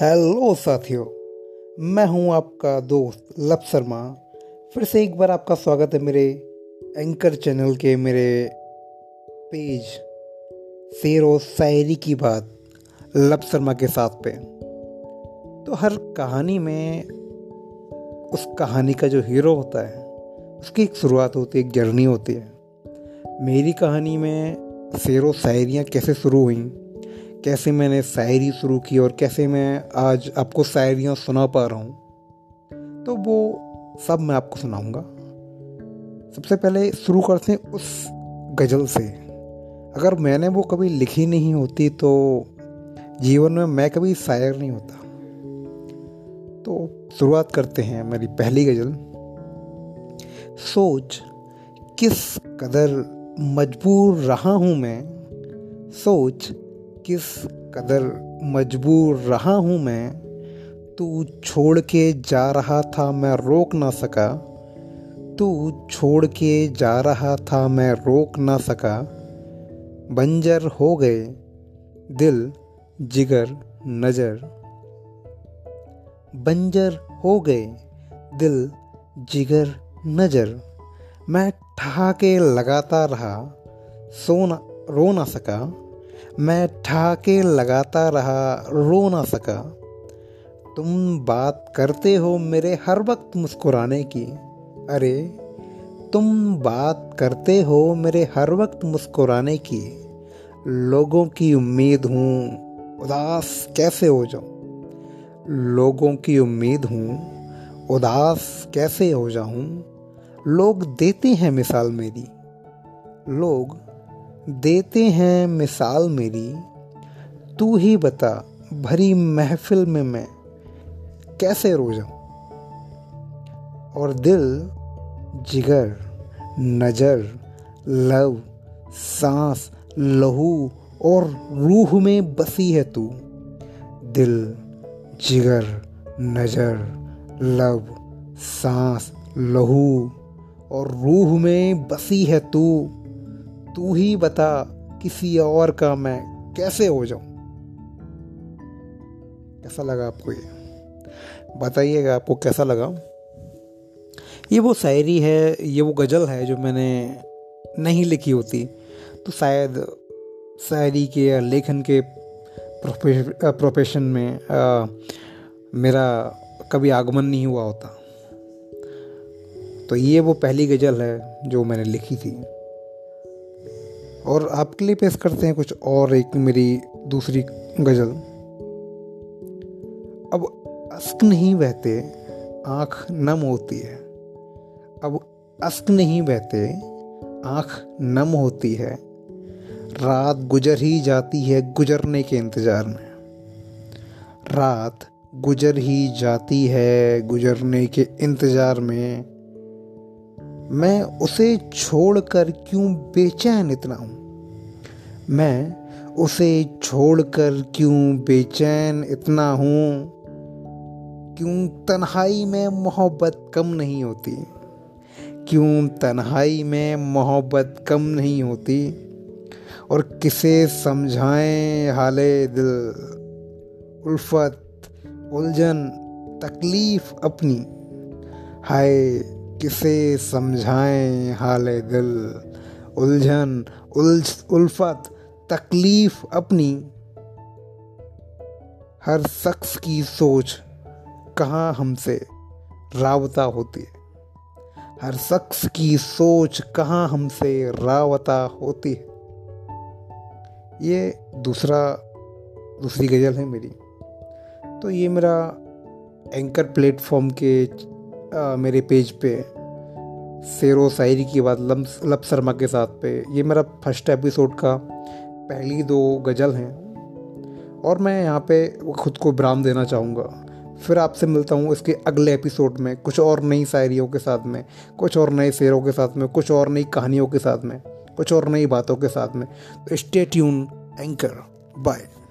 Hello साथियों। मैं हूँ आपका दोस्त लब शर्मा। फिर से एक बार आपका स्वागत है मेरे एंकर चैनल के मेरे पेज शेर और शायरी की बात लब शर्मा के साथ पे। तो हर कहानी में उस कहानी का जो हीरो होता है, उसकी एक शुरुआत होती है, एक जर्नी होती है। मेरी कहानी में शेर और शायरियाँ कैसे शुरू हुई? कैसे मैंने शायरी शुरू की और कैसे मैं आज आपको शायरियाँ सुना पा रहा हूँ तो वो सब मैं आपको सुनाऊँगा। सबसे पहले शुरू करते हैं उस गज़ल से। अगर मैंने वो कभी लिखी नहीं होती तो जीवन में मैं कभी शायर नहीं होता। तो शुरुआत करते हैं मेरी पहली गज़ल। सोच, किस कदर मजबूर रहा हूँ मैं? सोच किस कदर मजबूर रहा हूँ मैं, तू छोड़ के जा रहा था मैं रोक ना सका। तू छोड़ के जा रहा था मैं रोक ना सका। बंजर हो गए, दिल जिगर नज़र। बंजर हो गए, दिल जिगर नज़र। मैं ठहाके लगाता रहा सोना रो ना सका। मैं ठहाके लगाता रहा, रो ना सका। तुम बात करते हो मेरे हर वक्त मुस्कुराने की। अरे, तुम बात करते हो मेरे हर वक्त मुस्कुराने की। लोगों की उम्मीद हूँ, उदास कैसे हो जाऊँ? लोगों की उम्मीद हूँ, उदास कैसे हो जाऊँ? लोग देते हैं मिसाल मेरी। लोग देते हैं मिसाल मेरी, तू ही बता भरी महफिल में मैं कैसे रो जाऊँ? और दिल जिगर, नज़र, लव, सांस, लहू और रूह में बसी है तू। दिल जिगर, नज़र, लव, सांस, लहू और रूह में बसी है तू। तू ही बता किसी और का मैं कैसे हो जाऊँ? कैसा लगा आपको ये? बताइएगा आपको कैसा लगा? ये वो शायरी है ये वो गज़ल है जो मैंने नहीं लिखी होती। तो शायद शायरी के या लेखन के प्रोफेशन में आ, मेरा कभी आगमन नहीं हुआ होता। तो ये वो पहली गज़ल है जो मैंने लिखी थी। और आपके लिए पेश करते हैं कुछ और एक मेरी दूसरी गज़ल। अब अस्क नहीं बहते, आँख नम होती है। अब अस्क नहीं बहते, आँख नम होती है। रात गुजर ही जाती है गुजरने के इंतज़ार में। रात गुजर ही जाती है गुजरने के इंतज़ार में। मैं उसे छोड़कर क्यों बेचैन इतना हूँ? मैं उसे छोड़कर क्यों बेचैन इतना हूँ? क्यों तन्हाई में मोहब्बत कम नहीं होती? क्यों तन्हाई में मोहब्बत कम नहीं होती? और किसे समझाएँ हाले दिल? उल्फत, उलझन, तकलीफ़ अपनी? हाय किसे समझाएँ हाल दिल? उलझन, उलझ, उल्फत, तकलीफ़ अपनी। हर शख्स की सोच कहाँ हमसे रावता होती है? हर शख्स की सोच कहाँ हमसे रावता होती है? ये दूसरा, दूसरी गज़ल है मेरी। तो ये मेरा एंकर प्लेटफॉर्म के आ, मेरे पेज पे शेर व शायरी की बात लम लब शर्मा के साथ पे। ये मेरा फ़र्स्ट एपिसोड का पहली दो गज़ल हैं। और मैं यहाँ पे खुद को ब्राम देना चाहूँगा। फिर आपसे मिलता हूँ इसके अगले एपिसोड में कुछ और नई शायरियों के साथ में कुछ और नए शेरों के साथ में कुछ और नई कहानियों के साथ में कुछ और नई बातों के साथ में। तो स्टे ट्यून एंकर बाय